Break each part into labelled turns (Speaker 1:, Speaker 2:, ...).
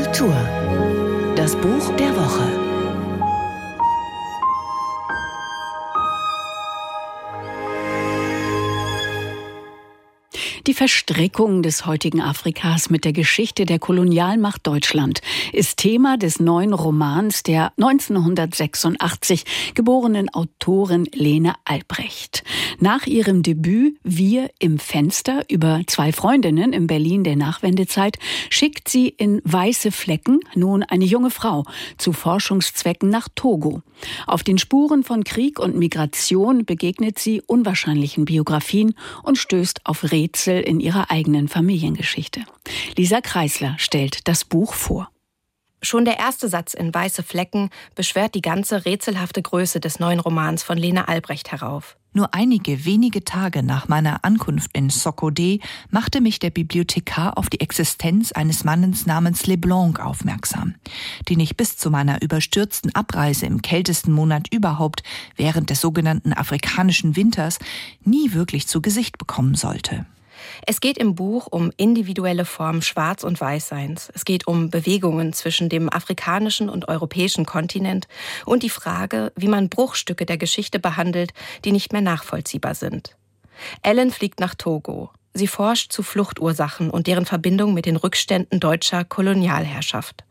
Speaker 1: Kultur. Das Buch der Woche.
Speaker 2: Die Verstrickung des heutigen Afrikas mit der Geschichte der Kolonialmacht Deutschland ist Thema des neuen Romans der 1986 geborenen Autorin Lene Albrecht. Nach ihrem Debüt Wir im Fenster über zwei Freundinnen im Berlin der Nachwendezeit schickt sie in Weiße Flecken nun eine junge Frau zu Forschungszwecken nach Togo. Auf den Spuren von Krieg und Migration begegnet sie unwahrscheinlichen Biografien und stößt auf Rätsel In ihrer eigenen Familiengeschichte. Lisa Kreisler stellt das Buch vor.
Speaker 3: Schon der erste Satz in Weiße Flecken beschwert die ganze rätselhafte Größe des neuen Romans von Lena Albrecht herauf.
Speaker 4: Nur einige wenige Tage nach meiner Ankunft in Socodé machte mich der Bibliothekar auf die Existenz eines Mannes namens Leblanc aufmerksam, den ich bis zu meiner überstürzten Abreise im kältesten Monat überhaupt während des sogenannten afrikanischen Winters nie wirklich zu Gesicht bekommen sollte.
Speaker 3: Es geht im Buch um individuelle Formen Schwarz- und Weißseins. Es geht um Bewegungen zwischen dem afrikanischen und europäischen Kontinent und die Frage, wie man Bruchstücke der Geschichte behandelt, die nicht mehr nachvollziehbar sind. Ellen fliegt nach Togo. Sie forscht zu Fluchtursachen und deren Verbindung mit den Rückständen deutscher Kolonialherrschaft.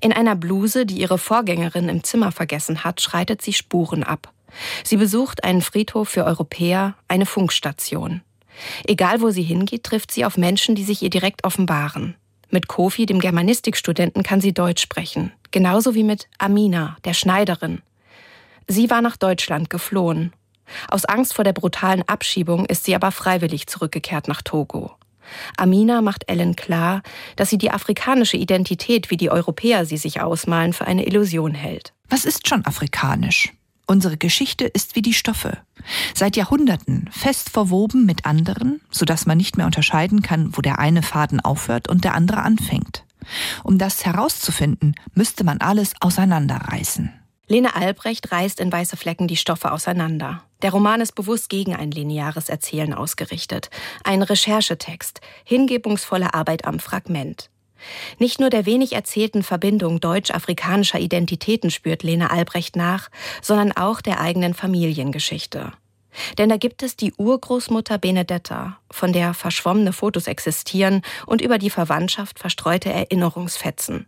Speaker 3: In einer Bluse, die ihre Vorgängerin im Zimmer vergessen hat, schreitet sie Spuren ab. Sie besucht einen Friedhof für Europäer, eine Funkstation. Egal wo sie hingeht, trifft sie auf Menschen, die sich ihr direkt offenbaren. Mit Kofi, dem Germanistikstudenten, kann sie Deutsch sprechen. Genauso wie mit Amina, der Schneiderin. Sie war nach Deutschland geflohen. Aus Angst vor der brutalen Abschiebung ist sie aber freiwillig zurückgekehrt nach Togo. Amina macht Ellen klar, dass sie die afrikanische Identität, wie die Europäer sie sich ausmalen, für eine Illusion hält.
Speaker 4: Was ist schon afrikanisch? Unsere Geschichte ist wie die Stoffe. Seit Jahrhunderten fest verwoben mit anderen, sodass man nicht mehr unterscheiden kann, wo der eine Faden aufhört und der andere anfängt. Um das herauszufinden, müsste man alles auseinanderreißen.
Speaker 3: Lene Albrecht reißt in Weiße Flecken die Stoffe auseinander. Der Roman ist bewusst gegen ein lineares Erzählen ausgerichtet. Ein Recherchetext, hingebungsvolle Arbeit am Fragment. Nicht nur der wenig erzählten Verbindung deutsch-afrikanischer Identitäten spürt Lene Albrecht nach, sondern auch der eigenen Familiengeschichte. Denn da gibt es die Urgroßmutter Benedetta, von der verschwommene Fotos existieren und über die Verwandtschaft verstreute Erinnerungsfetzen.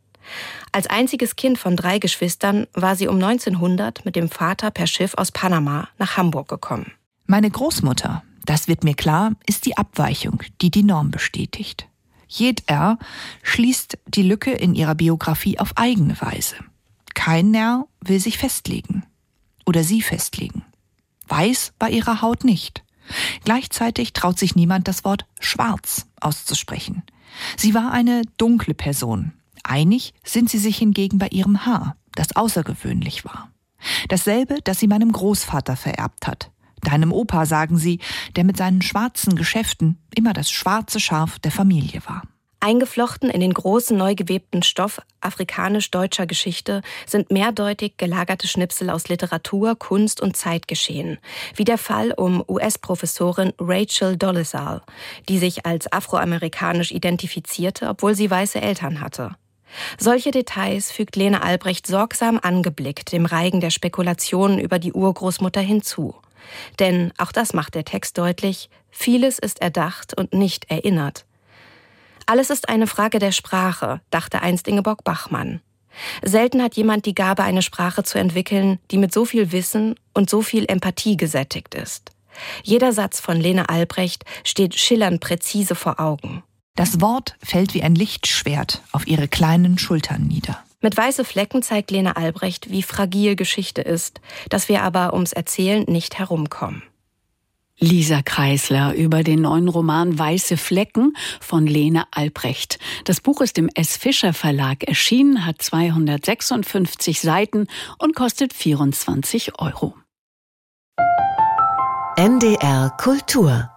Speaker 3: Als einziges Kind von drei Geschwistern war sie um 1900 mit dem Vater per Schiff aus Panama nach Hamburg gekommen.
Speaker 4: Meine Großmutter, das wird mir klar, ist die Abweichung, die die Norm bestätigt. Jed R schließt die Lücke in ihrer Biografie auf eigene Weise. Kein Nerr will sich festlegen oder sie festlegen. Weiß war ihre Haut nicht. Gleichzeitig traut sich niemand das Wort schwarz auszusprechen. Sie war eine dunkle Person. Einig sind sie sich hingegen bei ihrem Haar, das außergewöhnlich war. Dasselbe, das sie meinem Großvater vererbt hat. Deinem Opa, sagen sie, der mit seinen schwarzen Geschäften immer das schwarze Schaf der Familie war.
Speaker 3: Eingeflochten in den großen neu gewebten Stoff afrikanisch-deutscher Geschichte sind mehrdeutig gelagerte Schnipsel aus Literatur, Kunst und Zeitgeschehen, wie der Fall um US-Professorin Rachel Dolezal, die sich als afroamerikanisch identifizierte, obwohl sie weiße Eltern hatte. Solche Details fügt Lene Albrecht sorgsam angeblickt dem Reigen der Spekulationen über die Urgroßmutter hinzu. Denn, auch das macht der Text deutlich, vieles ist erdacht und nicht erinnert. Alles ist eine Frage der Sprache, dachte einst Ingeborg Bachmann. Selten hat jemand die Gabe, eine Sprache zu entwickeln, die mit so viel Wissen und so viel Empathie gesättigt ist. Jeder Satz von Lene Albrecht steht schillernd präzise vor Augen.
Speaker 4: Das Wort fällt wie ein Lichtschwert auf ihre kleinen Schultern nieder.
Speaker 3: Mit weiße Flecken zeigt Lena Albrecht, wie fragil Geschichte ist, dass wir aber ums Erzählen nicht herumkommen.
Speaker 2: Lisa Kreisler über den neuen Roman Weiße Flecken von Lene Albrecht. Das Buch ist im S. Fischer Verlag erschienen, hat 256 Seiten und kostet 24 Euro.
Speaker 1: NDR Kultur